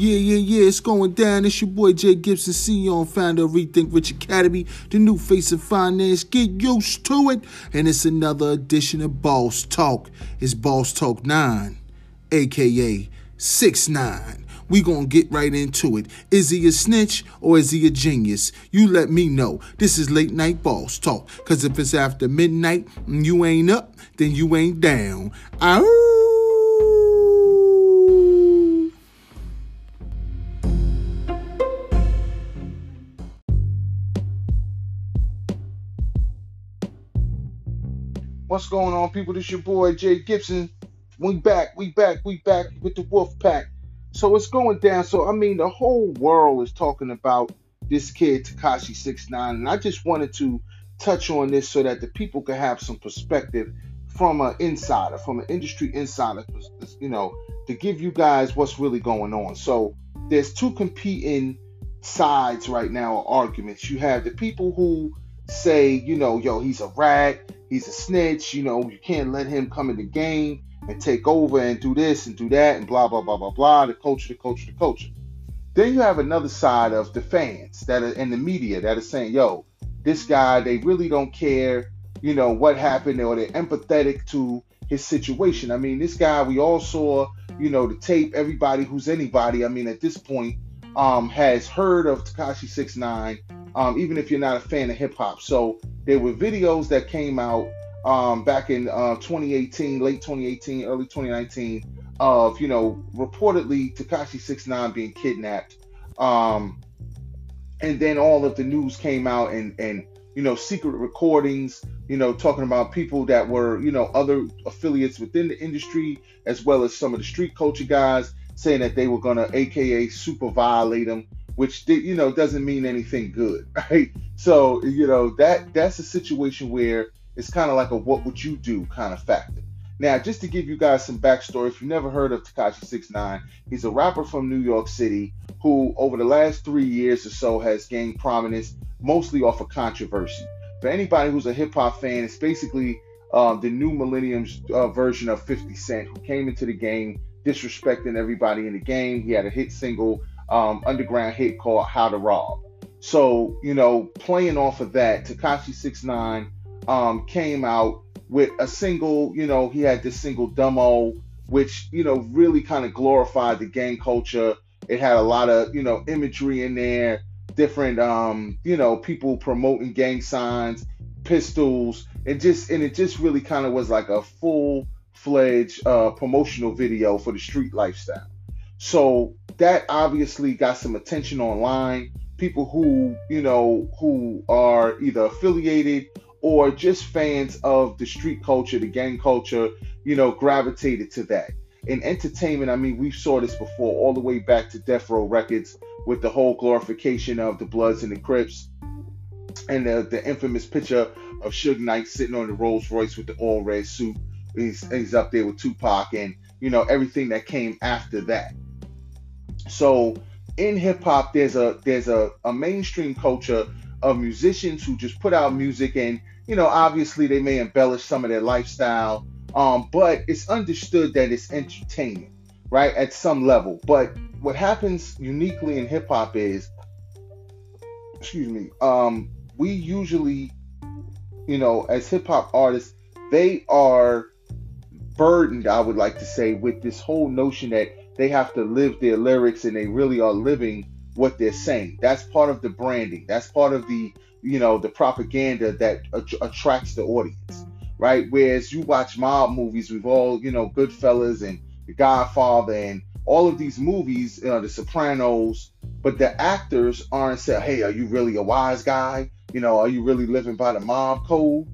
Yeah, yeah, yeah, it's going down. It's your boy Jay Gibson, CEO founder of Rethink Rich Academy, the new face of finance. Get used to it. And it's another edition of Boss Talk. It's Boss Talk 9, aka 6 9. We gonna get right into it. Is he a snitch or is he a genius? You let me know. This is late night boss talk. Cause if it's after midnight and you ain't up, then you ain't down. Ow! What's going on, people? This your boy Jay Gibson. We back, we back, we back with the Wolf Pack. So it's going down. So I mean, the whole world is talking about this kid Tekashi Six Nine, and I just wanted to touch on this so that the people could have some perspective from an insider, from an industry insider, you know, to give you guys what's really going on. So there's two competing sides right now, or arguments. You have the people who say, you know, yo, he's a rat he's a snitch. You know, you can't let him come in the game and take over and do this and do that and blah blah blah blah blah. The culture, the culture, the culture. Then you have another side of the fans that are in the media that are saying, "Yo, this guy, they really don't care, you know, what happened, or they're empathetic to his situation." I mean, this guy, we all saw, you know, the tape. Everybody who's anybody, I mean, at this point, um, has heard of Tekashi Six Nine, um, even if you're not a fan of hip hop. So there were videos that came out um, back in uh, 2018, late 2018, early 2019, of you know reportedly Tekashi Six Nine being kidnapped, um, and then all of the news came out and and you know secret recordings, you know talking about people that were you know other affiliates within the industry as well as some of the street culture guys saying that they were gonna AKA super violate him which you know doesn't mean anything good, right? So you know that that's a situation where it's kind of like a what would you do kind of factor. Now, just to give you guys some backstory, if you've never heard of Tekashi Six Nine, he's a rapper from New York City who, over the last three years or so, has gained prominence mostly off of controversy. For anybody who's a hip hop fan, it's basically um, the new Millennium's uh, version of 50 Cent, who came into the game disrespecting everybody in the game. He had a hit single um, underground hit called How to Rob. So, you know, playing off of that, Tekashi Six Nine um, came out with a single, you know, he had this single demo, which, you know, really kind of glorified the gang culture. It had a lot of, you know, imagery in there, different, um, you know, people promoting gang signs, pistols, and just, and it just really kind of was like a full fledged uh, promotional video for the street lifestyle. So that obviously got some attention online. People who, you know, who are either affiliated or just fans of the street culture, the gang culture, you know, gravitated to that. In entertainment, I mean, we saw this before, all the way back to Death Row Records with the whole glorification of the Bloods and the Crips and the, the infamous picture of Suge Knight sitting on the Rolls Royce with the all red suit. He's, he's up there with Tupac and, you know, everything that came after that. So in hip hop, there's a there's a, a mainstream culture of musicians who just put out music and you know obviously they may embellish some of their lifestyle um, but it's understood that it's entertainment right at some level. But what happens uniquely in hip hop is excuse me um, we usually you know as hip hop artists they are burdened i would like to say with this whole notion that they have to live their lyrics and they really are living what they're saying. That's part of the branding. That's part of the, you know, the propaganda that attracts the audience, right? Whereas you watch mob movies, we've all, you know, Goodfellas and The Godfather and all of these movies, you know, The Sopranos, but the actors aren't saying, hey, are you really a wise guy? You know, are you really living by the mob code?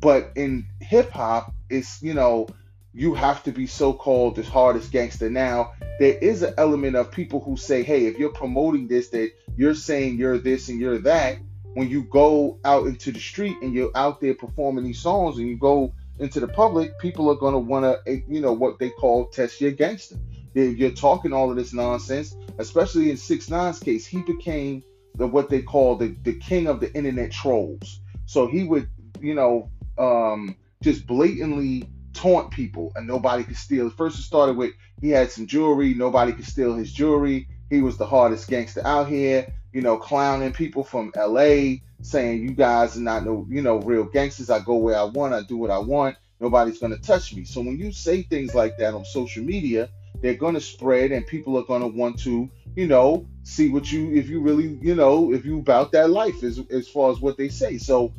But in hip hop, it's, you know, you have to be so called the hardest gangster. Now, there is an element of people who say, hey, if you're promoting this, that you're saying you're this and you're that. When you go out into the street and you're out there performing these songs and you go into the public, people are going to want to, eh, you know, what they call test your gangster. If You're talking all of this nonsense, especially in Six Nine's case. He became the what they call the, the king of the internet trolls. So he would, you know, um, just blatantly taunt people and nobody could steal. First, it started with he had some jewelry, nobody could steal his jewelry. he was the hardest gangster out here, you know, clowning people from LA, saying you guys are not no, you know, real gangsters. I go where I want, I do what I want. Nobody's gonna touch me. So when you say things like that on social media, they're gonna spread and people are gonna want to, you know, see what you if you really, you know, if you about that life as as far as what they say. So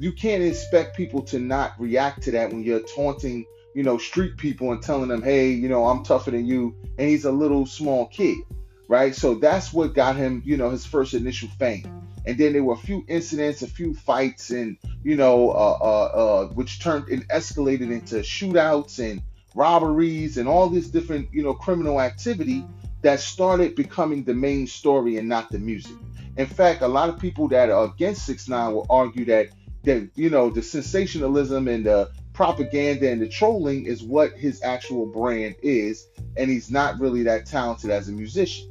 you can't expect people to not react to that when you're taunting, you know, street people and telling them, hey, you know, I'm tougher than you, and he's a little small kid, right? So that's what got him, you know, his first initial fame. And then there were a few incidents, a few fights, and you know, uh, uh, uh, which turned and escalated into shootouts and robberies and all this different, you know, criminal activity that started becoming the main story and not the music. In fact, a lot of people that are against Six Nine will argue that that you know the sensationalism and the propaganda and the trolling is what his actual brand is, and he's not really that talented as a musician.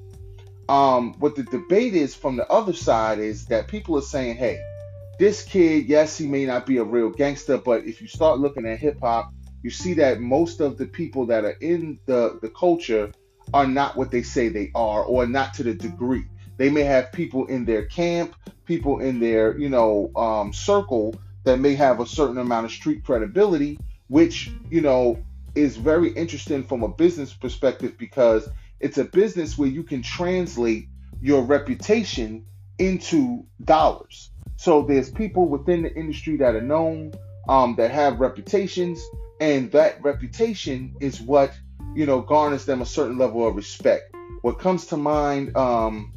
Um, what the debate is from the other side is that people are saying, hey, this kid, yes, he may not be a real gangster, but if you start looking at hip hop, you see that most of the people that are in the, the culture are not what they say they are, or not to the degree. They may have people in their camp, people in their, you know, um, circle that may have a certain amount of street credibility, which, you know, is very interesting from a business perspective because it's a business where you can translate your reputation into dollars. So there's people within the industry that are known, um, that have reputations, and that reputation is what you know garners them a certain level of respect. What comes to mind um,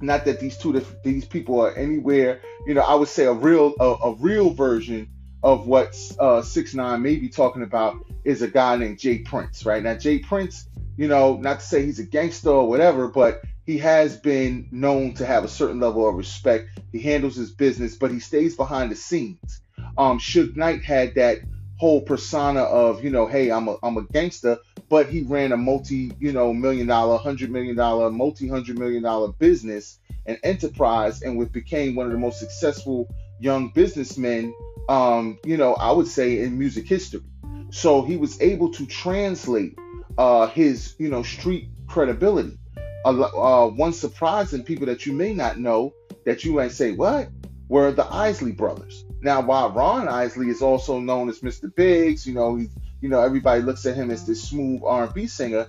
not that these two these people are anywhere you know i would say a real a, a real version of what uh six nine may be talking about is a guy named J. Prince right? Now J. Prince you know not to say he's a gangster or whatever but he has been known to have a certain level of respect. He handles his business but he stays behind the scenes. Um Suge Knight had that whole persona of you know hey i'm a, I'm a gangster but he ran a multi, you know, million dollar, hundred million dollar, multi hundred million dollar business and enterprise, and with became one of the most successful young businessmen, um, you know, I would say in music history. So he was able to translate uh, his, you know, street credibility. Uh, one surprising people that you may not know that you might say, what? Were the Isley brothers. Now, while Ron Isley is also known as Mr. Biggs, you know, he's you know, everybody looks at him as this smooth R&B singer.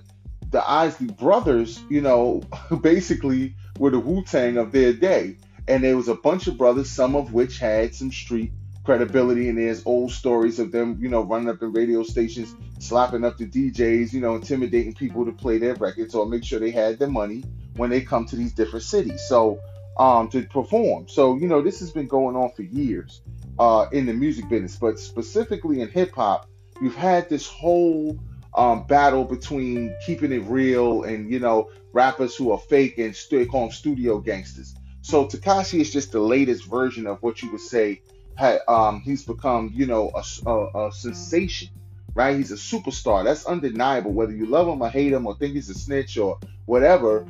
The Isley Brothers, you know, basically were the Wu Tang of their day, and there was a bunch of brothers, some of which had some street credibility, and there's old stories of them, you know, running up in radio stations, slapping up the DJs, you know, intimidating people to play their records or make sure they had their money when they come to these different cities. So um, to perform. So, you know, this has been going on for years uh, in the music business, but specifically in hip hop, you've had this whole um, battle between keeping it real and you know rappers who are fake and st- call them studio gangsters. So Tekashi is just the latest version of what you would say. Had, um, he's become you know a, a, a sensation, right? He's a superstar. That's undeniable. Whether you love him or hate him or think he's a snitch or whatever,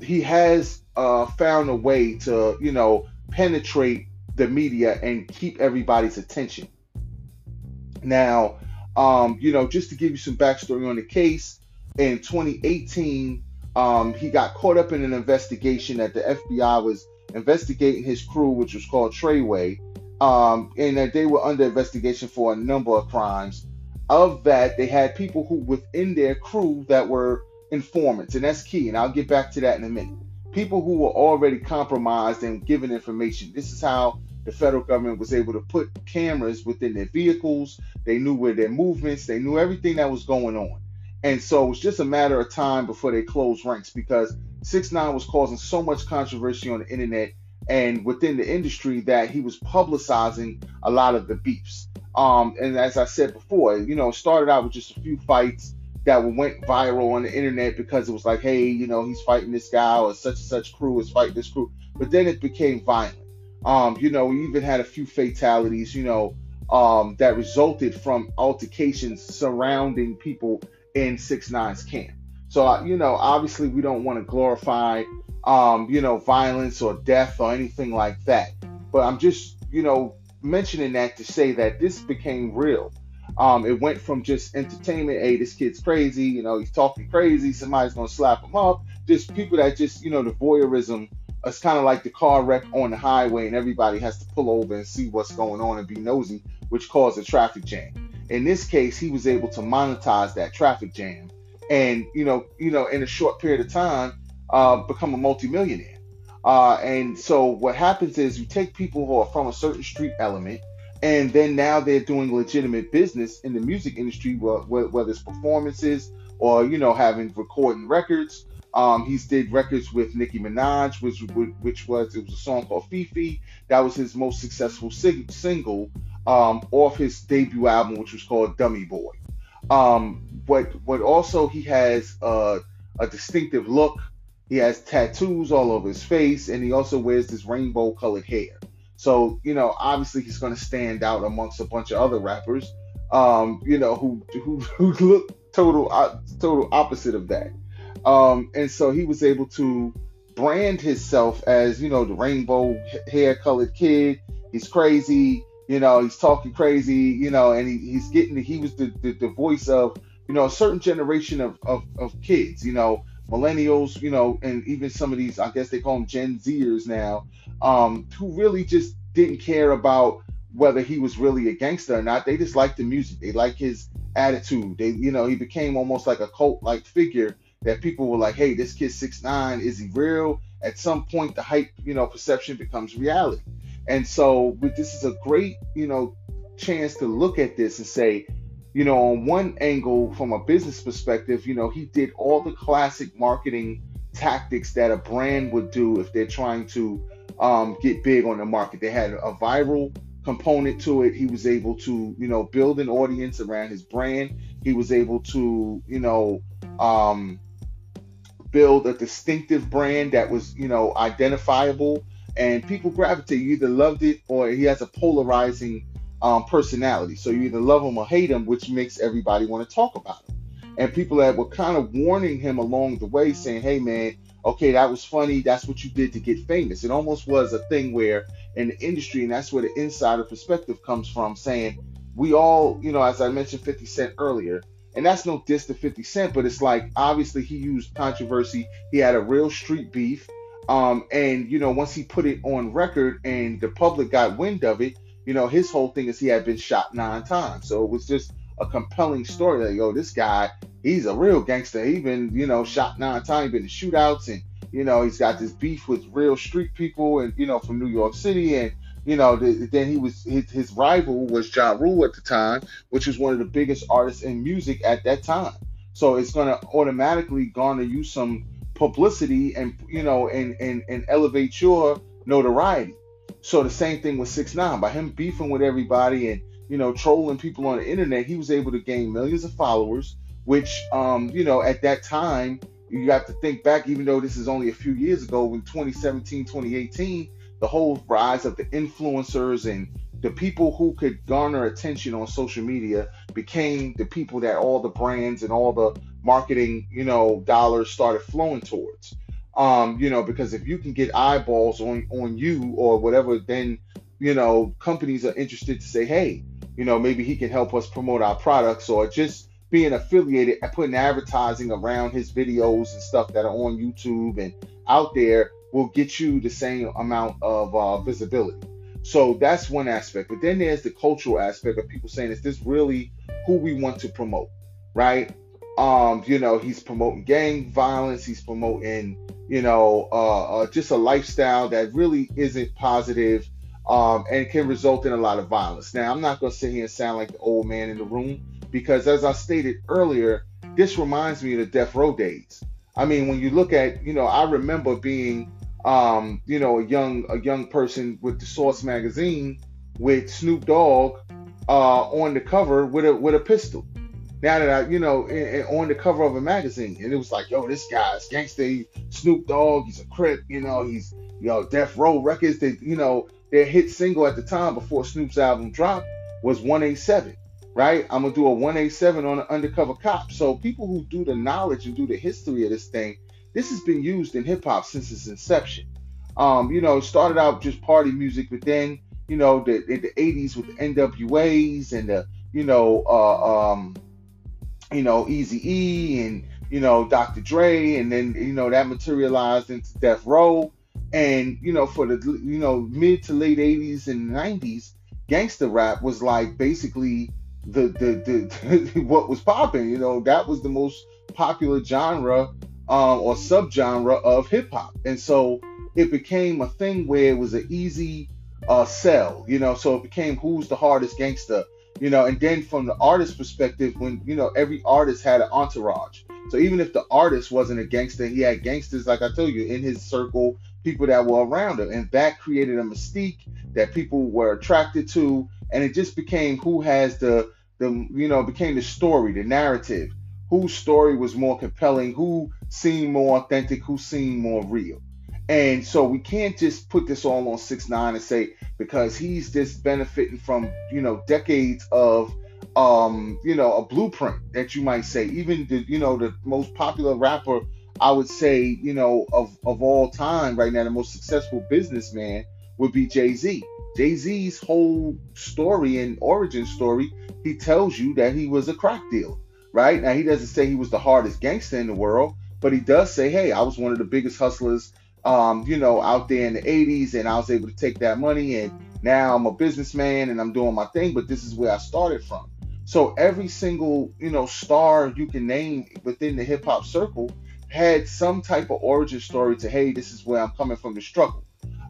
he has uh, found a way to you know penetrate the media and keep everybody's attention. Now, um, you know, just to give you some backstory on the case, in 2018, um, he got caught up in an investigation that the FBI was investigating his crew, which was called Treyway, um, and that they were under investigation for a number of crimes. Of that, they had people who within their crew that were informants, and that's key. And I'll get back to that in a minute. People who were already compromised and given information. This is how the federal government was able to put cameras within their vehicles. They knew where their movements, they knew everything that was going on. And so it was just a matter of time before they closed ranks because 6 9 was causing so much controversy on the internet and within the industry that he was publicizing a lot of the beefs. Um, and as I said before, you know, started out with just a few fights that went viral on the internet because it was like, hey, you know, he's fighting this guy or such and such crew is fighting this crew. But then it became violent. Um, you know, we even had a few fatalities, you know, um, that resulted from altercations surrounding people in Six Nine's camp. So, uh, you know, obviously we don't want to glorify, um, you know, violence or death or anything like that. But I'm just, you know, mentioning that to say that this became real. Um, it went from just entertainment, hey, this kid's crazy, you know, he's talking crazy, somebody's gonna slap him up. Just people that just, you know, the voyeurism it's kind of like the car wreck on the highway and everybody has to pull over and see what's going on and be nosy, which caused a traffic jam. In this case, he was able to monetize that traffic jam and, you know, you know, in a short period of time, uh, become a multimillionaire. Uh, and so what happens is you take people who are from a certain street element and then now they're doing legitimate business in the music industry, whether it's performances or you know having recording records. Um, he's did records with Nicki Minaj, which which was it was a song called FEFE. That was his most successful sing- single um, off his debut album, which was called Dummy Boy. Um, but but also he has a, a distinctive look. He has tattoos all over his face, and he also wears this rainbow colored hair. So, you know, obviously he's going to stand out amongst a bunch of other rappers, um, you know, who who, who look total uh, total opposite of that. Um, and so he was able to brand himself as, you know, the rainbow hair colored kid. He's crazy, you know, he's talking crazy, you know, and he, he's getting, he was the, the, the voice of, you know, a certain generation of, of, of kids, you know, millennials, you know, and even some of these, I guess they call them Gen Zers now, um, who really just didn't care about whether he was really a gangster or not. They just liked the music. They like his attitude. They, you know, he became almost like a cult-like figure that people were like, "Hey, this kid's six nine. Is he real?" At some point, the hype, you know, perception becomes reality. And so, this is a great, you know, chance to look at this and say, you know, on one angle, from a business perspective, you know, he did all the classic marketing tactics that a brand would do if they're trying to um, get big on the market. They had a viral component to it. He was able to, you know, build an audience around his brand. He was able to, you know, um, build a distinctive brand that was, you know, identifiable and people gravitate. You either loved it or he has a polarizing um, personality. So you either love him or hate him, which makes everybody want to talk about him. And people that were kind of warning him along the way, saying, "Hey, man, okay, that was funny. That's what you did to get famous." It almost was a thing where in the industry, and that's where the insider perspective comes from, saying we all, you know, as I mentioned, 50 Cent earlier, and that's no diss to 50 Cent, but it's like obviously he used controversy. He had a real street beef. Um, and you know, once he put it on record and the public got wind of it, you know, his whole thing is he had been shot nine times. So it was just a compelling story that, yo, this guy, he's a real gangster. He been, you know, shot nine times, been in shootouts, and, you know, he's got this beef with real street people and, you know, from New York City. And, you know, the, then he was, his, his rival was Ja Rule at the time, which was one of the biggest artists in music at that time. So it's going to automatically garner you some publicity and, you know, and, and, and elevate your notoriety. So the same thing with Six Nine. By him beefing with everybody and you know trolling people on the internet, he was able to gain millions of followers. Which um, you know at that time you have to think back, even though this is only a few years ago, in 2017, 2018, the whole rise of the influencers and the people who could garner attention on social media became the people that all the brands and all the marketing, you know, dollars started flowing towards. Um, you know, because if you can get eyeballs on on you or whatever, then you know companies are interested to say, hey, you know, maybe he can help us promote our products or just being affiliated and putting advertising around his videos and stuff that are on YouTube and out there will get you the same amount of uh, visibility. So that's one aspect. But then there's the cultural aspect of people saying, is this really who we want to promote? Right? Um, you know, he's promoting gang violence, he's promoting you know, uh, uh, just a lifestyle that really isn't positive, um, and can result in a lot of violence. Now, I'm not going to sit here and sound like the old man in the room because, as I stated earlier, this reminds me of the death row days. I mean, when you look at, you know, I remember being, um, you know, a young a young person with the Source magazine with Snoop Dogg uh, on the cover with a with a pistol now that I, you know, in, in, on the cover of a magazine, and it was like, yo, this guy's gangster, Snoop Dogg, he's a crip, you know, he's, you know, Death Row Records. That, you know, their hit single at the time before Snoop's album dropped was 187, right? I'm gonna do a 187 on an undercover cop. So people who do the knowledge and do the history of this thing, this has been used in hip hop since its inception. Um, you know, it started out just party music, but then, you know, the, in the 80s with the NWAs and the you know, uh, um, you know, Easy E and you know Dr. Dre, and then you know that materialized into Death Row, and you know for the you know mid to late 80s and 90s, gangster rap was like basically the the, the what was popping. You know that was the most popular genre um, or subgenre of hip hop, and so it became a thing where it was an easy uh, sell. You know, so it became who's the hardest gangster. You know, and then from the artist perspective, when you know every artist had an entourage. So even if the artist wasn't a gangster, he had gangsters, like I told you, in his circle, people that were around him, and that created a mystique that people were attracted to, and it just became who has the the you know became the story, the narrative, whose story was more compelling, who seemed more authentic, who seemed more real. And so we can't just put this all on six nine and say because he's just benefiting from you know decades of um you know a blueprint that you might say even the you know the most popular rapper I would say you know of of all time right now the most successful businessman would be Jay Z. Jay Z's whole story and origin story he tells you that he was a crack dealer right now he doesn't say he was the hardest gangster in the world but he does say hey I was one of the biggest hustlers um, you know, out there in the 80s, and I was able to take that money, and now I'm a businessman and I'm doing my thing. But this is where I started from. So every single, you know, star you can name within the hip hop circle had some type of origin story to, hey, this is where I'm coming from the struggle.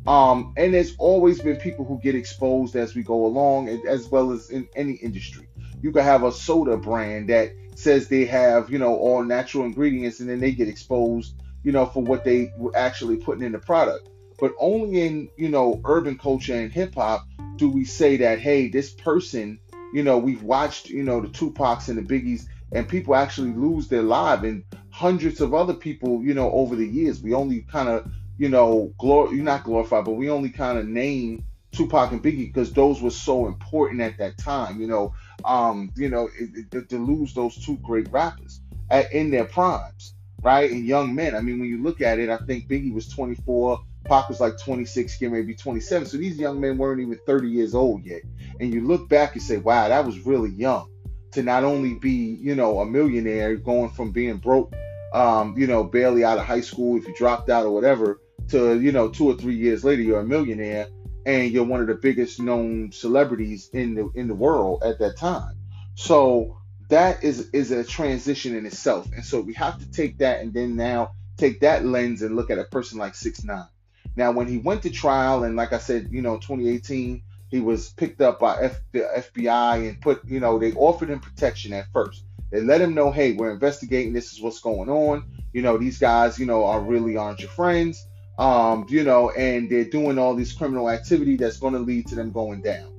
Um, and there's always been people who get exposed as we go along, as well as in any industry. You could have a soda brand that says they have, you know, all natural ingredients, and then they get exposed you know, for what they were actually putting in the product. But only in, you know, urban culture and hip hop do we say that, hey, this person, you know, we've watched, you know, the Tupacs and the Biggies, and people actually lose their life, and hundreds of other people, you know, over the years. We only kind of, you know, glor you're not glorified, but we only kind of name Tupac and Biggie because those were so important at that time, you know, um, you know, it, it, to lose those two great rappers at, in their primes right? And young men. I mean, when you look at it, I think Biggie was 24, Pac was like 26, maybe 27. So these young men weren't even 30 years old yet. And you look back and say, wow, that was really young to not only be, you know, a millionaire going from being broke, um, you know, barely out of high school, if you dropped out or whatever, to, you know, two or three years later, you're a millionaire and you're one of the biggest known celebrities in the in the world at that time. So that is is a transition in itself. And so we have to take that and then now take that lens and look at a person like six nine. Now, when he went to trial, and like I said, you know, 2018, he was picked up by F- the FBI and put, you know, they offered him protection at first. They let him know, hey, we're investigating. This is what's going on. You know, these guys, you know, are really aren't your friends. Um, you know, and they're doing all this criminal activity that's going to lead to them going down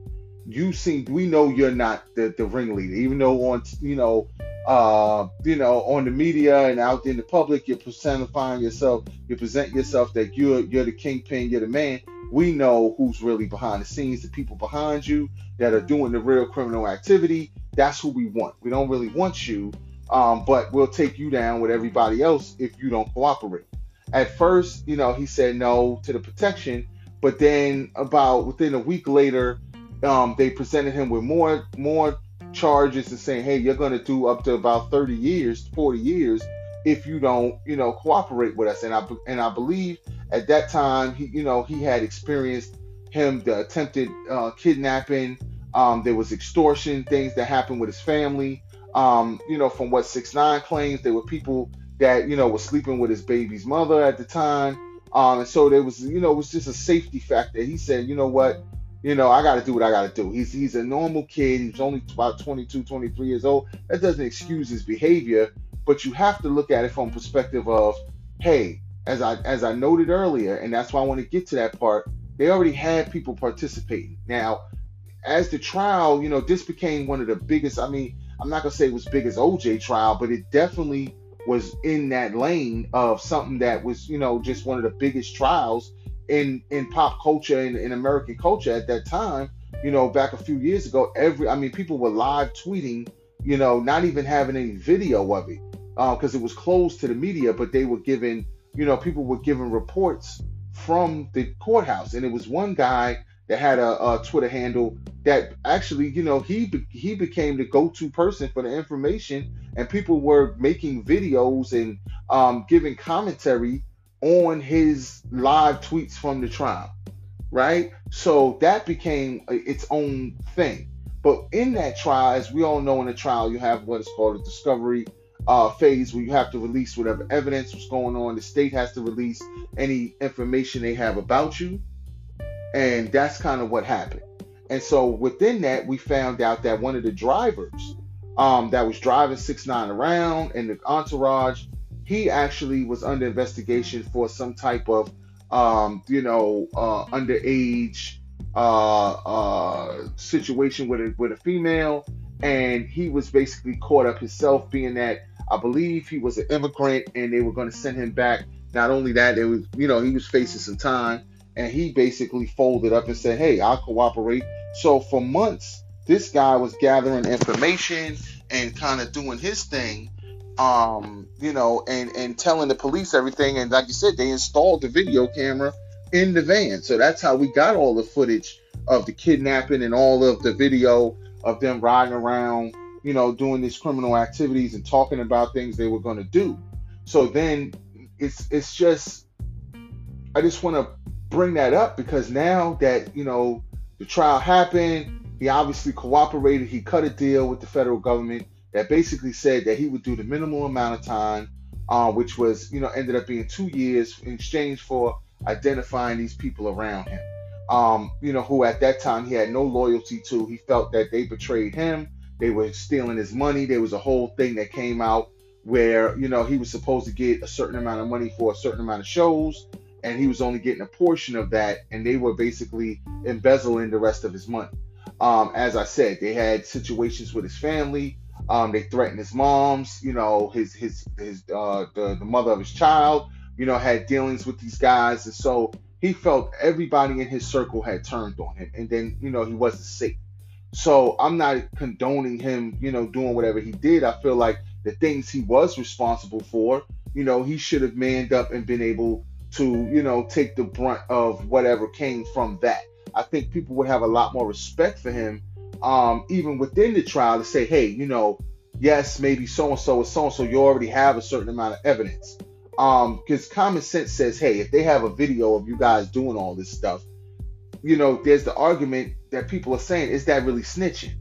you seem we know you're not the, the ringleader, even though on you know uh you know on the media and out in the public you're personifying yourself, you present yourself that you're you're the kingpin, you're the man. We know who's really behind the scenes, the people behind you that are doing the real criminal activity. That's who we want. We don't really want you, um, but we'll take you down with everybody else if you don't cooperate. At first, you know, he said no to the protection, but then about within a week later, um, they presented him with more more charges and saying, hey, you're going to do up to about 30 years, 40 years if you don't, you know, cooperate with us. And I and I believe at that time, he, you know, he had experienced him the attempted uh, kidnapping. Um, there was extortion things that happened with his family. Um, you know, from what Six Nine claims, there were people that you know were sleeping with his baby's mother at the time. Um, and so there was, you know, it was just a safety factor. He said, you know what, you know, I got to do what I got to do. He's he's a normal kid. He's only about 22, 23 years old. That doesn't excuse his behavior, but you have to look at it from perspective of, hey, as I as I noted earlier, and that's why I want to get to that part. They already had people participating. Now, as the trial, you know, this became one of the biggest. I mean, I'm not gonna say it was big as OJ trial, but it definitely was in that lane of something that was, you know, just one of the biggest trials in in pop culture and in American culture at that time, you know, back a few years ago, every I mean, people were live tweeting, you know, not even having any video of it because uh, it was closed to the media, but they were giving, you know, people were giving reports from the courthouse, and it was one guy that had a, a Twitter handle that actually, you know, he be, he became the go-to person for the information, and people were making videos and um, giving commentary on his live tweets from the trial, right? So that became its own thing. But in that trial, as we all know, in a trial, you have what is called a discovery uh, phase where you have to release whatever evidence was going on. The state has to release any information they have about you. And that's kind of what happened. And so within that, we found out that one of the drivers um, that was driving six nine around and the entourage, he actually was under investigation for some type of, um, you know, uh, underage uh, uh, situation with a with a female, and he was basically caught up himself, being that I believe he was an immigrant, and they were going to send him back. Not only that, it was you know he was facing some time, and he basically folded up and said, "Hey, I'll cooperate." So for months, this guy was gathering information and kind of doing his thing, um, you know, and and telling the police everything. And like you said, they installed the video camera in the van. So that's how we got all the footage of the kidnapping and all of the video of them riding around, you know, doing these criminal activities and talking about things they were going to do. So then it's it's just I just want to bring that up because now that, you know, the trial happened, he obviously cooperated, he cut a deal with the federal government that basically said that he would do the minimal amount of time, uh, which was, you know, ended up being two years in exchange for identifying these people around him. Um, you know, who at that time he had no loyalty to. He felt that they betrayed him. They were stealing his money. There was a whole thing that came out where, you know, he was supposed to get a certain amount of money for a certain amount of shows, and he was only getting a portion of that, and they were basically embezzling the rest of his money. Um, as I said, they had situations with his family. Um, they threatened his moms, you know, his his his uh, the the mother of his child you know, had dealings with these guys. And so he felt everybody in his circle had turned on him. And then, you know, he wasn't safe. So I'm not condoning him, you know, doing whatever he did. I feel like the things he was responsible for, you know, he should have manned up and been able to, you know, take the brunt of whatever came from that. I think people would have a lot more respect for him, um, even within the trial, to say, hey, you know, yes, maybe so and so is so and so. You already have a certain amount of evidence. Um, because common sense says, hey, if they have a video of you guys doing all this stuff, you know, there's the argument that people are saying, is that really snitching?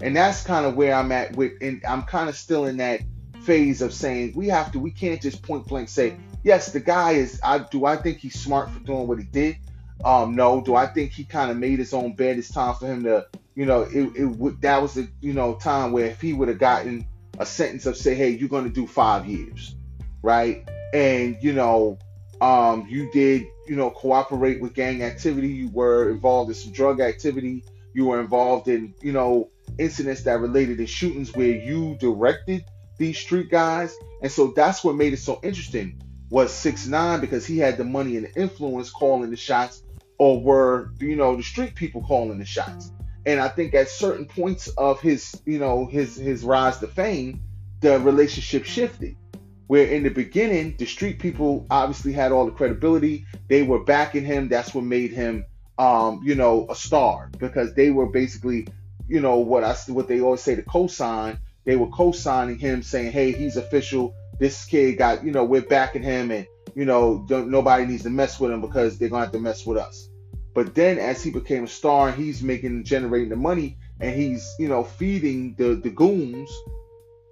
And that's kind of where I'm at with, and I'm kind of still in that phase of saying we have to, we can't just point blank say, yes, the guy is. I do I think he's smart for doing what he did? Um, no. Do I think he kind of made his own bed? It's time for him to, you know, it, it would that was a you know time where if he would have gotten a sentence of say, hey, you're going to do five years, right? and you know um, you did you know cooperate with gang activity you were involved in some drug activity you were involved in you know incidents that related to shootings where you directed these street guys and so that's what made it so interesting was six nine because he had the money and the influence calling the shots or were you know the street people calling the shots. And i think at certain points of his you know his his rise to fame the relationship shifted. Where in the beginning the street people obviously had all the credibility. They were backing him. That's what made him um, you know a star because they were basically you know what i what they always say the cosign. They were co-signing him saying hey he's official this kid got you know we're backing him and you know nobody needs to mess with him because they're gonna have to mess with us but then as he became a star he's making generating the money and he's you know feeding the the goons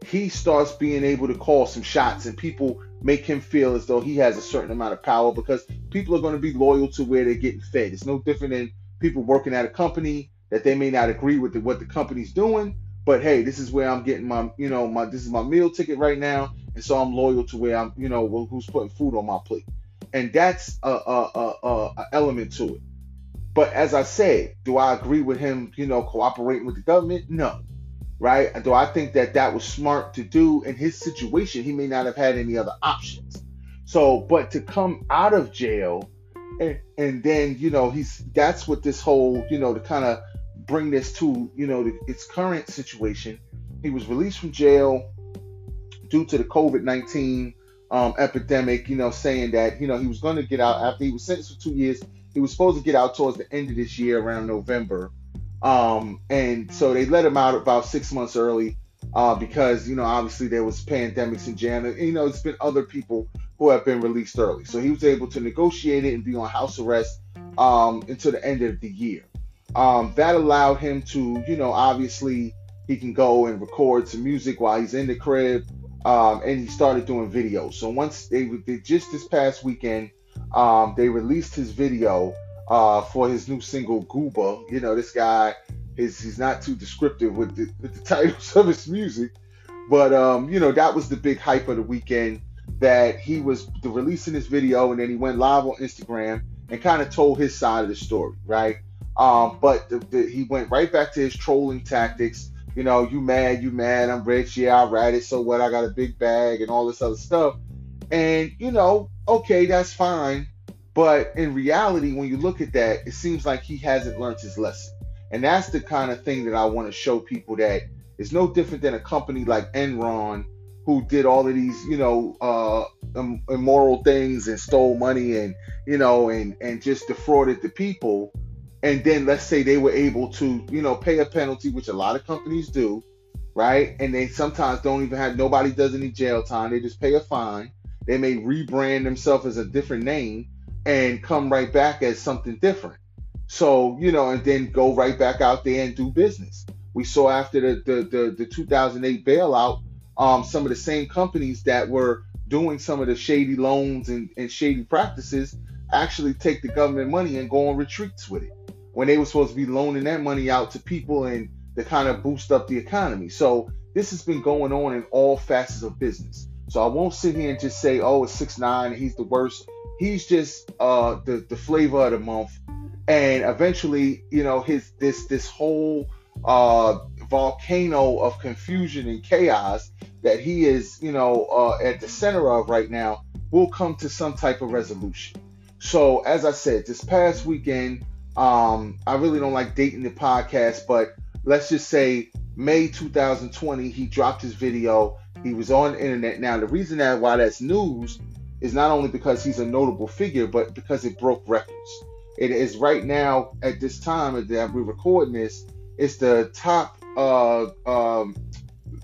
he starts being able to call some shots and people make him feel as though he has a certain amount of power because people are going to be loyal to where they're getting fed. It's no different than people working at a company that they may not agree with the, what the company's doing, but hey, this is where I'm getting my, you know, my this is my meal ticket right now, and so I'm loyal to where I'm, you know, who's putting food on my plate, and that's a, a, a, a element to it. But as I said, do I agree with him, you know, cooperating with the government? No right? Do I think that that was smart to do in his situation? He may not have had any other options. So, but to come out of jail and, and then, you know, he's that's what this whole, you know, to kind of bring this to, you know, its current situation. He was released from jail due to the COVID 19 um, epidemic, you know, saying that, you know, he was going to get out after he was sentenced for two years. He was supposed to get out towards the end of this year, around November. Um, and so they let him out about six months early uh, because you know obviously there was pandemics in Jan. And, you know, it's been other people who have been released early, so he was able to negotiate it and be on house arrest um, until the end of the year. Um, that allowed him to, you know, obviously he can go and record some music while he's in the crib, um, and he started doing videos. So once they, they just this past weekend, um, they released his video uh, for his new single Gooba. You know, this guy is he's not too descriptive with the, with the titles of his music, but um, you know that was the big hype of the weekend that he was releasing his video and then he went live on Instagram and kind of told his side of the story, right? Um, but the, the, he went right back to his trolling tactics. You know, you mad, you mad, I'm rich, yeah, I ride it, so what? I got a big bag and all this other stuff. And, you know, okay, that's fine. But in reality, when you look at that, it seems like he hasn't learned his lesson. And that's the kind of thing that I want to show people that it's no different than a company like Enron who did all of these, you know, uh, immoral things and stole money and, you know, and, and just defrauded the people. And then let's say they were able to, you know, pay a penalty, which a lot of companies do, right? And they sometimes don't even have, nobody does any jail time. They just pay a fine. They may rebrand themselves as a different name and come right back as something different. So, you know, and then go right back out there and do business. We saw after the, the, the, the 2008 bailout, um, some of the same companies that were doing some of the shady loans and, and shady practices actually take the government money and go on retreats with it when they were supposed to be loaning that money out to people and to kind of boost up the economy. So this has been going on in all facets of business. So I won't sit here and just say, oh, it's six nine, he's the worst. He's just uh, the the flavor of the month, and eventually, you know, his this this whole uh, volcano of confusion and chaos that he is, you know, uh, at the center of right now will come to some type of resolution. So, as I said, this past weekend, um, I really don't like dating the podcast, but let's just say May 2020, he dropped his video. He was on the internet. Now, the reason that why that's news is not only because he's a notable figure, but because it broke records. It is right now at this time that we're recording this. It's the top uh, um,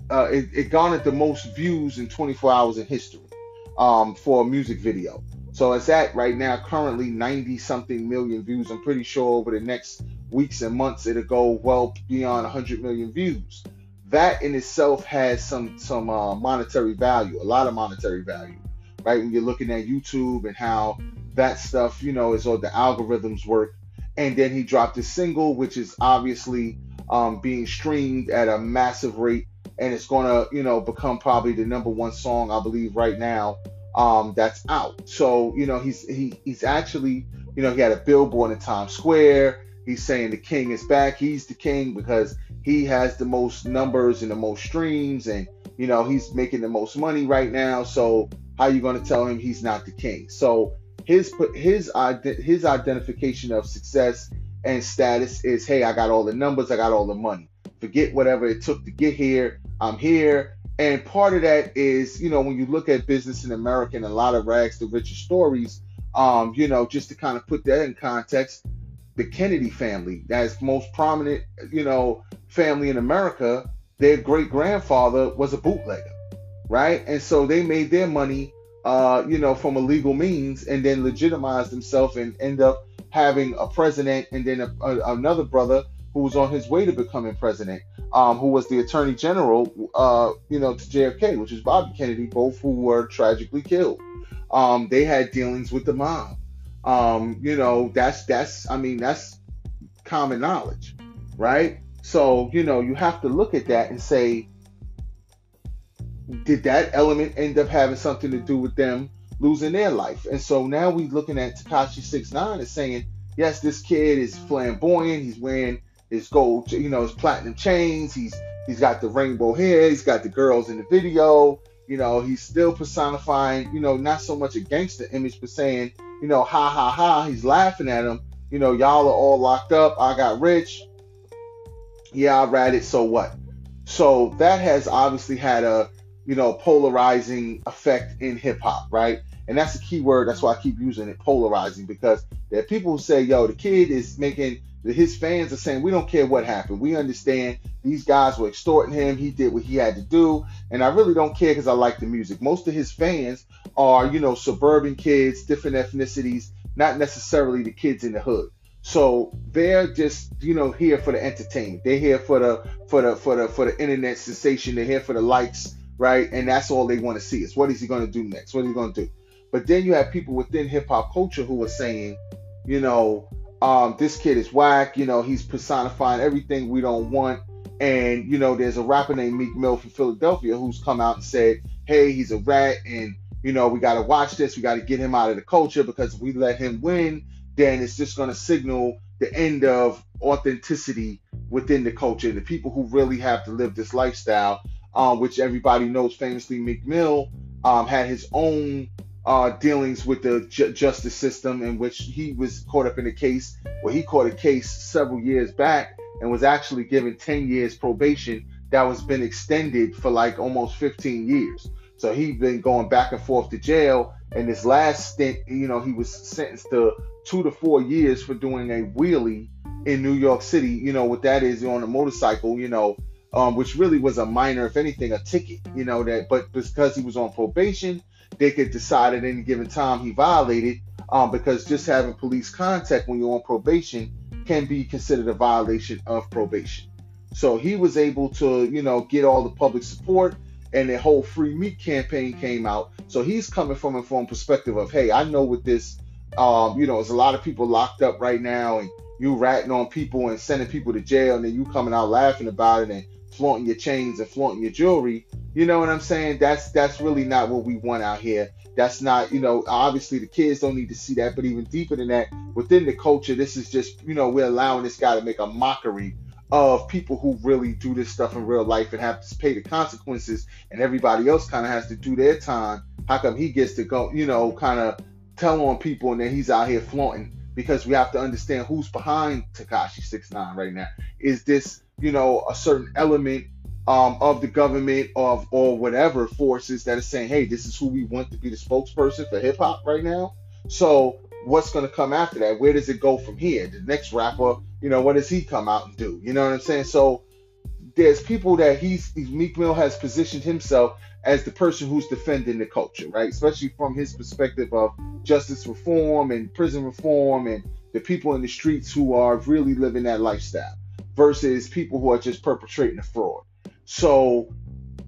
uh, it, it, garnered the most views in 24 hours in history um, for a music video. So it's at right now currently 90 something million views. I'm pretty sure over the next weeks and months it'll go well beyond 100 million views. That in itself has some some uh, monetary value, a lot of monetary value, right? When you're looking at YouTube and how that stuff, you know, is all the algorithms work. And then he dropped a single, which is obviously um, being streamed at a massive rate and it's gonna, you know, become probably the number one song I believe right now um, that's out. So you know, he's he he's actually, you know, he had a billboard in Times Square. He's saying the king is back. He's the king because he has the most numbers and the most streams, and you know, he's making the most money right now. So how you gonna tell him he's not the king? So his his his identification of success and status is, hey, I got all the numbers, I got all the money. Forget whatever it took to get here. I'm here. And part of that is, you know, when you look at business in America and a lot of rags to riches stories, um, you know, just to kind of put that in context, the Kennedy family, that's most prominent, you know, family in America, their great grandfather was a bootlegger, right? And so they made their money, uh, you know, from illegal means and then legitimized themselves and end up having a president and then a, a, another brother who was on his way to becoming president, um, who was the attorney general, uh, you know, to JFK, which is Bobby Kennedy, both who were tragically killed. Um, they had dealings with the mob. Um, you know, that's that's I mean that's common knowledge, right? So you know you have to look at that and say, did that element end up having something to do with them losing their life? And so now we're looking at Tekashi Six Nine and saying, yes, this kid is flamboyant. He's wearing his gold, you know, his platinum chains. He's he's got the rainbow hair. He's got the girls in the video. You know, he's still personifying, you know, not so much a gangster image, but saying, you know, ha ha ha. He's laughing at him. You know, y'all are all locked up. I got rich. Yeah, I it. So what? So that has obviously had a, you know, polarizing effect in hip hop, right? And that's the key word. That's why I keep using it, polarizing, because there are people who say, yo, the kid is making his fans are saying, we don't care what happened. We understand these guys were extorting him. He did what he had to do. And I really don't care because I like the music. Most of his fans are, you know, suburban kids, different ethnicities, not necessarily the kids in the hood. So they're just, you know, here for the entertainment. They're here for the for the for the for the internet sensation. They're here for the likes, right? And that's all they want to see is what is he going to do next? What is he going to do? But then you have people within hip hop culture who are saying, you know, um, this kid is whack. You know, he's personifying everything we don't want. And you know, there's a rapper named Meek Mill from Philadelphia who's come out and said, "Hey, he's a rat, and you know, we got to watch this. We got to get him out of the culture because if we let him win, then it's just going to signal the end of authenticity within the culture. The people who really have to live this lifestyle, um, which everybody knows famously, Meek Mill um, had his own uh, dealings with the ju- justice system, in which he was caught up in a case where he caught a case several years back and was actually given 10 years probation that was been extended for like almost 15 years. So he'd been going back and forth to jail. And this last stint, you know, he was sentenced to two to four years for doing a wheelie in New York City. You know what that is on a motorcycle. You know, um, which really was a minor, if anything, a ticket. You know that, but because he was on probation, they could decide at any given time he violated. Um, because just having police contact when you're on probation can be considered a violation of probation. So he was able to, you know, get all the public support and the whole free Meek campaign came out. So he's coming from a from perspective of, hey, I know what this um, you know, there's a lot of people locked up right now, and you ratting on people and sending people to jail, and then you coming out laughing about it and flaunting your chains and flaunting your jewelry. You know what I'm saying? That's that's really not what we want out here. That's not, you know, obviously the kids don't need to see that, but even deeper than that, within the culture, this is just, you know, we're allowing this guy to make a mockery of people who really do this stuff in real life and have to pay the consequences, and everybody else kind of has to do their time. How come he gets to go, you know, kind of tell on people and then he's out here flaunting because we have to understand who's behind Tekashi Six Nine right now. Is this, you know, a certain element um, of the government of or whatever forces that are saying, hey, this is who we want to be the spokesperson for hip hop right now. So what's going to come after that? Where does it go from here? The next rapper, you know, what does he come out and do? You know what I'm saying? So there's people that he's Meek Mill has positioned himself as the person who's defending the culture, right? Especially from his perspective of justice reform and prison reform and the people in the streets who are really living that lifestyle versus people who are just perpetrating the fraud. So,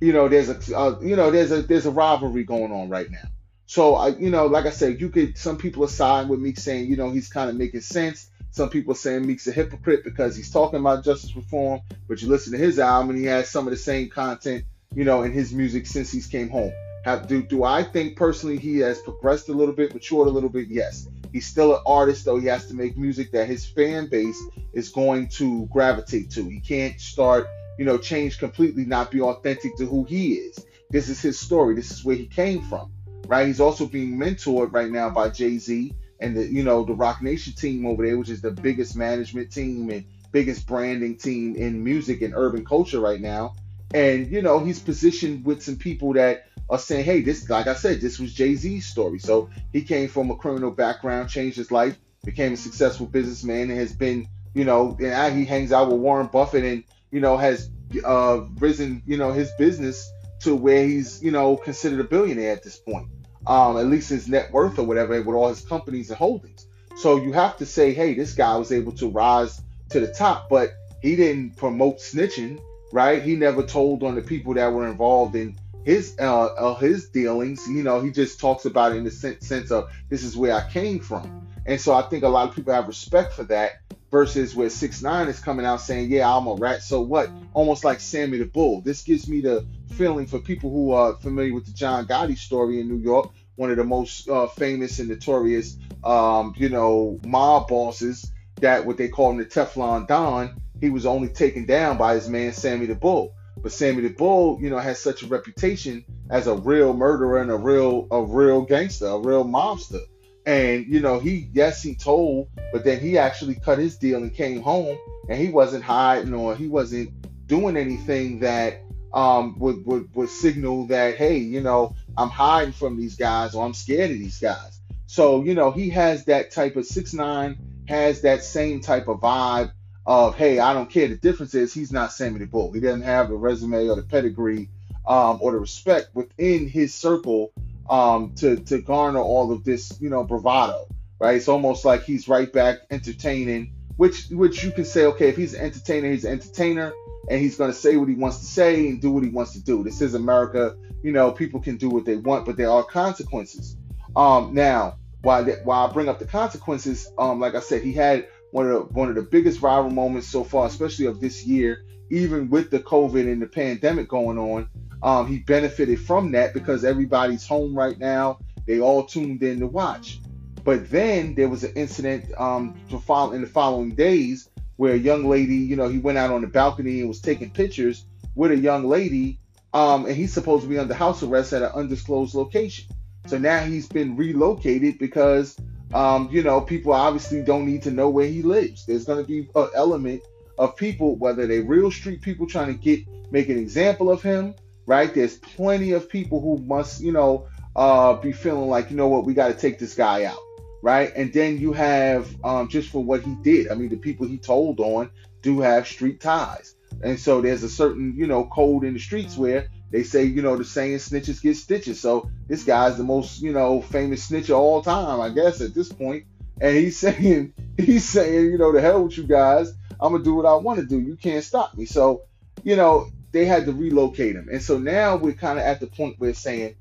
you know, there's a uh, you know there's a there's a rivalry going on right now. So, I you know, like I said, you could some people are siding with Meek saying you know he's kind of making sense. Some people saying Meek's a hypocrite because he's talking about justice reform, but you listen to his album and he has some of the same content you know, in his music since he's came home. Have, do, do I think personally he has progressed a little bit, matured a little bit? Yes. He's still an artist, though. He has to make music that his fan base is going to gravitate to. He can't start, you know, change completely, not be authentic to who he is. This is his story. This is where he came from, right? He's also being mentored right now by Jay Z and the, you know, the Roc Nation team over there, which is the biggest management team and biggest branding team in music and urban culture right now. And you know, he's positioned with some people that are saying, "Hey, this, like I said, this was Jay Z's story. So he came from a criminal background, changed his life, became a successful businessman, and has been, you know, and he hangs out with Warren Buffett, and you know, has uh, risen, you know, his business to where he's, you know, considered a billionaire at this point. Um, at least his net worth or whatever, with all his companies and holdings. So you have to say, hey, this guy was able to rise to the top, but he didn't promote snitching right? He never told on the people that were involved in his uh, uh, his dealings. You know, he just talks about it in the sense, sense of this is where I came from. And so I think a lot of people have respect for that versus where six nine is coming out saying, "Yeah, I'm a rat." So what? Almost like Sammy the Bull. This gives me the feeling for people who are familiar with the John Gotti story in New York, one of the most uh, famous and notorious, um, you know, mob bosses. That what they call him the Teflon Don he was only taken down by his man Sammy the Bull. But Sammy the Bull, you know, has such a reputation as a real murderer and a real a real gangster, a real mobster. And you know, he yes he told, but then he actually cut his deal and came home, and he wasn't hiding or he wasn't doing anything that um, would, would would signal that hey, you know, I'm hiding from these guys or I'm scared of these guys. So, you know, he has that type of six nine, has that same type of vibe of, hey, I don't care. The difference is he's not Sammy the Bull. He doesn't have the resume or the pedigree um, or the respect within his circle um, to to garner all of this, you know, bravado. Right? It's almost like he's right back entertaining, which which you can say, okay, if he's an entertainer, he's an entertainer, and he's going to say what he wants to say and do what he wants to do. This is America. You know, people can do what they want, but there are consequences. Um, now, why while I bring up the consequences, um, like I said, he had one of the one of the biggest viral moments so far, especially of this year, even with the COVID and the pandemic going on. Um, he benefited from that because everybody's home right now. They all tuned in to watch. But then there was an incident um, in the following days where a young lady, you know, he went out on the balcony and was taking pictures with a young lady, um, and he's supposed to be under house arrest at an undisclosed location. So now he's been relocated because, um, you know, people obviously don't need to know where he lives. There's going to be an element of people, whether they real street people trying to get make an example of him, right? There's plenty of people who must, you know, uh, be feeling like, you know what, we got to take this guy out, right? And then you have um, just for what he did. I mean, the people he told on do have street ties, and so there's a certain, you know, code in the streets where they say, you know, the saying snitches get stitches. So this guy's the most, you know, famous snitch of all time, I guess, at this point. And he's saying, he's saying, you know, the hell with you guys. I'm gonna do what I want to do. You can't stop me. So, you know, they had to relocate him. And so now we're kind of at the point where saying,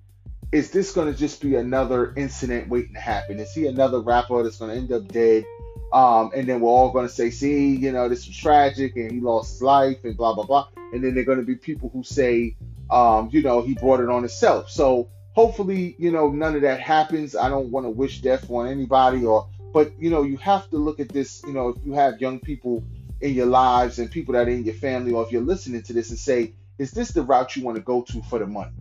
is this going to just be another incident waiting to happen? Is he another rapper that's going to end up dead? Um, and then we're all going to say, see, you know, this was tragic and he lost his life and blah, blah, blah. And then there are going to be people who say, um, you know, he brought it on himself. So hopefully, you know, none of that happens. I don't want to wish death on anybody or, but, you know, you have to look at this, you know, if you have young people in your lives and people that are in your family, or if you're listening to this and say, is this the route you want to go to for the money?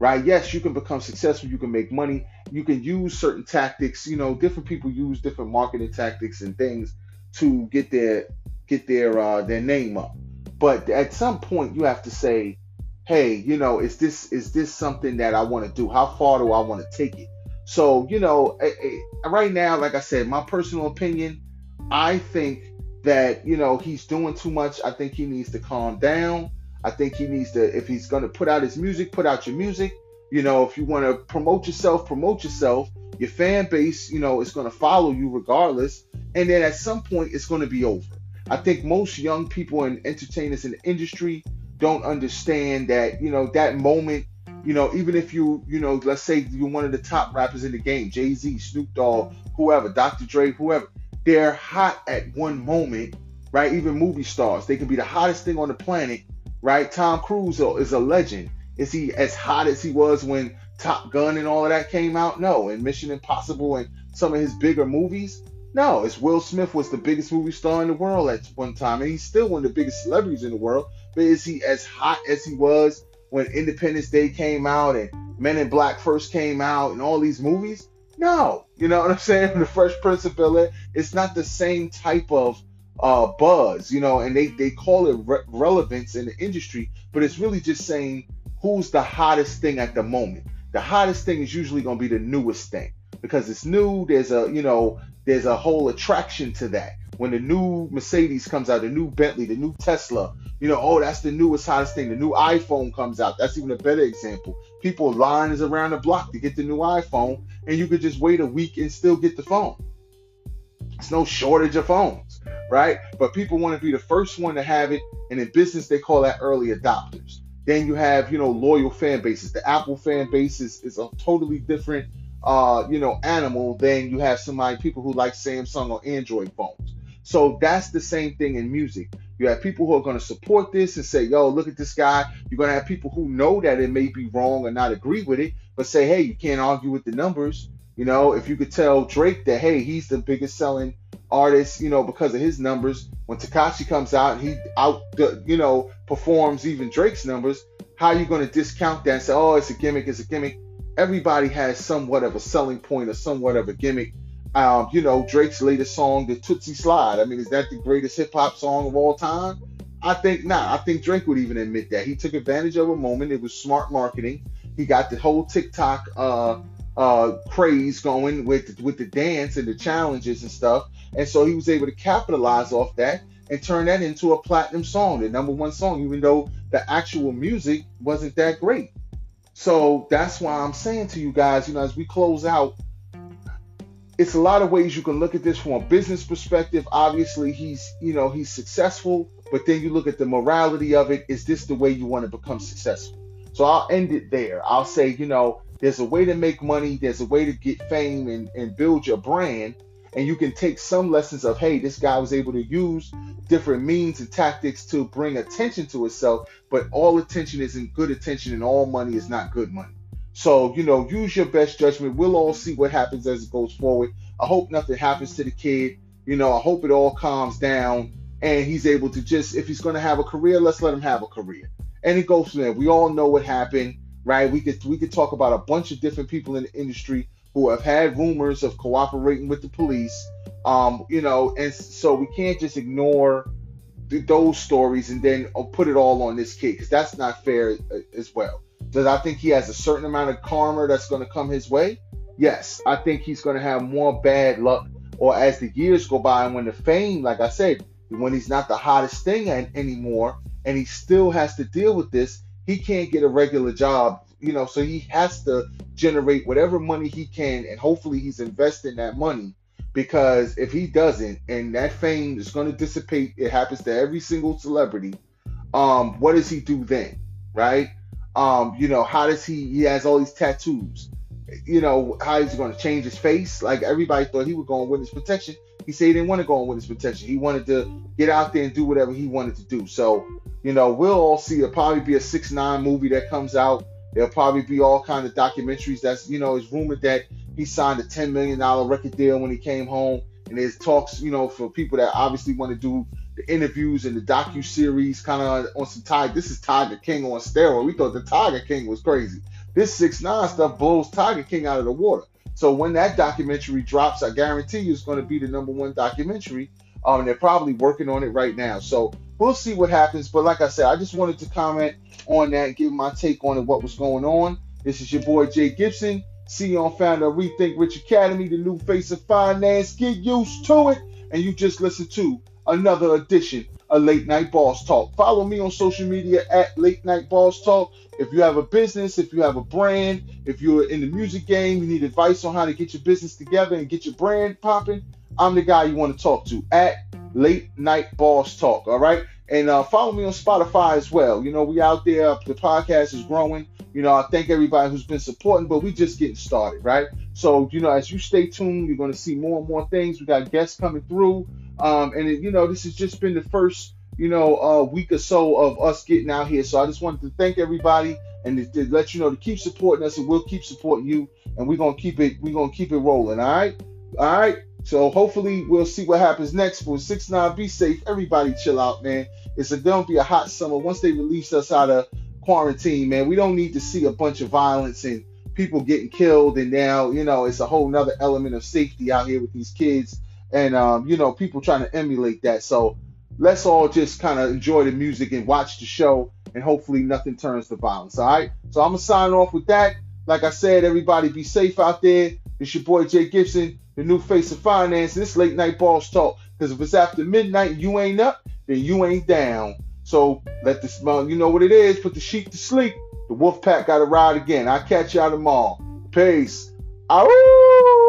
Right? Yes, you can become successful, you can make money, you can use certain tactics, you know, different people use different marketing tactics and things to get their get their uh, their name up. But at some point you have to say, hey, you know, is this is this something that I want to do? How far do I want to take it? So, you know, right now, like I said, my personal opinion, I think that you know he's doing too much. I think he needs to calm down. I think he needs to, if he's going to put out his music, put out your music. You know, if you want to promote yourself, promote yourself. Your fan base, you know, is going to follow you regardless. And then at some point, it's going to be over. I think most young people and entertainers in the industry don't understand that, you know, that moment, you know, even if you, you know, let's say you're one of the top rappers in the game, Jay Z, Snoop Dogg, whoever, Dr. Dre, whoever, they're hot at one moment, right? Even movie stars, they can be the hottest thing on the planet, right? Tom Cruise is a legend. Is he as hot as he was when Top Gun and all of that came out? No. And Mission Impossible and some of his bigger movies? No. It's Will Smith was the biggest movie star in the world at one time, and he's still one of the biggest celebrities in the world. But is he as hot as he was when Independence Day came out and Men in Black first came out and all these movies? No, you know what I'm saying? The Fresh Prince of Bel Air, it's not the same type of uh, buzz, you know, and they, they call it re- relevance in the industry, but it's really just saying who's the hottest thing at the moment. The hottest thing is usually going to be the newest thing because it's new. There's a, you know, there's a whole attraction to that. When the new Mercedes comes out, the new Bentley, the new Tesla, you know, oh, that's the newest, hottest thing. The new iPhone comes out. That's even a better example. People line is around the block to get the new iPhone, and you could just wait a week and still get the phone. It's no shortage of phones, right? But people want to be the first one to have it, and in business they call that early adopters. Then you have, you know, loyal fan bases. The Apple fan base is, is a totally different, uh, you know, animal than you have somebody people who like Samsung or Android phones. So that's the same thing in music. You have people who are going to support this and say, yo, look at this guy. You're going to have people who know that it may be wrong or not agree with it, but say, hey, you can't argue with the numbers. You know, if you could tell Drake that, hey, he's the biggest selling artist, you know, because of his numbers, when Tekashi comes out and he out, you know, performs even Drake's numbers, how are you going to discount that and say, oh, it's a gimmick, it's a gimmick? Everybody has somewhat of a selling point or somewhat of a gimmick um, you know, Drake's latest song, the Toosie Slide. I mean, is that the greatest hip hop song of all time? I think not. I think Drake would even admit that. He took advantage of a moment. It was smart marketing. He got the whole TikTok uh, uh, craze going with with the dance and the challenges and stuff, and so he was able to capitalize off that and turn that into a platinum song, the number one song, even though the actual music wasn't that great. So that's why I'm saying to you guys, you know, as we close out, it's a lot of ways you can look at this from a business perspective. Obviously, he's, you know, he's successful, but then you look at the morality of it. Is this the way you want to become successful? So I'll end it there. I'll say, you know, there's a way to make money, there's a way to get fame and, and build your brand. And you can take some lessons of, hey, this guy was able to use different means and tactics to bring attention to itself, but all attention isn't good attention and all money is not good money. So, you know, use your best judgment. We'll all see what happens as it goes forward. I hope nothing happens to the kid. You know, I hope it all calms down and he's able to just, if he's going to have a career, let's let him have a career. And it goes from there. We all know what happened, right? We could we could talk about a bunch of different people in the industry who have had rumors of cooperating with the police. Um, you know, and so we can't just ignore th- those stories and then uh, put it all on this kid because that's not fair uh, as well. Does I think he has a certain amount of karma that's going to come his way? Yes, I think he's going to have more bad luck. Or as the years go by, and when the fame, like I said, when he's not the hottest thing anymore, and he still has to deal with this, he can't get a regular job, you know. So he has to generate whatever money he can, and hopefully he's investing that money. Because if he doesn't, and that fame is going to dissipate, it happens to every single celebrity. Um, what does he do then, right? Um, you know, how does he? He has all these tattoos. You know, how is he going to change his face? Like everybody thought he would go on witness protection. He said he didn't want to go on witness protection. He wanted to get out there and do whatever he wanted to do. So, you know, we'll all see. It'll probably be a six nine movie that comes out. There'll probably be all kind of documentaries. That's you know, it's rumored that he signed a ten million dollar record deal when he came home. And there's talks, you know, for people that obviously want to do the interviews and the docu series, kind of on some Tiger. This is Tiger King on steroid. We thought the Tiger King was crazy. This six nine stuff blows Tiger King out of the water. So when that documentary drops, I guarantee you it's going to be the number one documentary. Um, they're probably working on it right now. So we'll see what happens. But like I said, I just wanted to comment on that and give my take on it, what was going on. This is your boy Jay Gibson. You on founder of Rethink Rich Academy, the new face of finance. Get used to it. And you just listen to another edition of Late Night Boss Talk. Follow me on social media at Late Night Boss Talk. If you have a business, if you have a brand, if you're in the music game, you need advice on how to get your business together and get your brand popping, I'm the guy you want to talk to at Late Night Boss Talk. All right. And uh, follow me on Spotify as well. You know, we out there. The podcast is growing. You know, I thank everybody who's been supporting, but we just getting started, right? So, you know, as you stay tuned, you're going to see more and more things. We got guests coming through. Um, and, it, you know, this has just been the first, you know, uh, week or so of us getting out here. So I just wanted to thank everybody and to, to let you know to keep supporting us and we'll keep supporting you. And we're going to keep it, we're going to keep it rolling. All right. All right. So hopefully we'll see what happens next. For six nine, be safe. Everybody chill out, man. It's a, gonna be a hot summer. Once they release us out of quarantine, man, we don't need to see a bunch of violence and people getting killed. And now, you know, it's a whole nother element of safety out here with these kids, and um, you know, people trying to emulate that. So let's all just kind of enjoy the music and watch the show, and hopefully nothing turns to violence. All right. So I'm gonna sign off with that. Like I said, everybody be safe out there. It's your boy Jay Gibson, the new face of finance. This late night boss talk. Because if it's after midnight, you ain't up then you ain't down. So let this you know what it is. Put the sheep to sleep. The wolf pack got to ride again. I'll catch y'all tomorrow. Peace. Ow!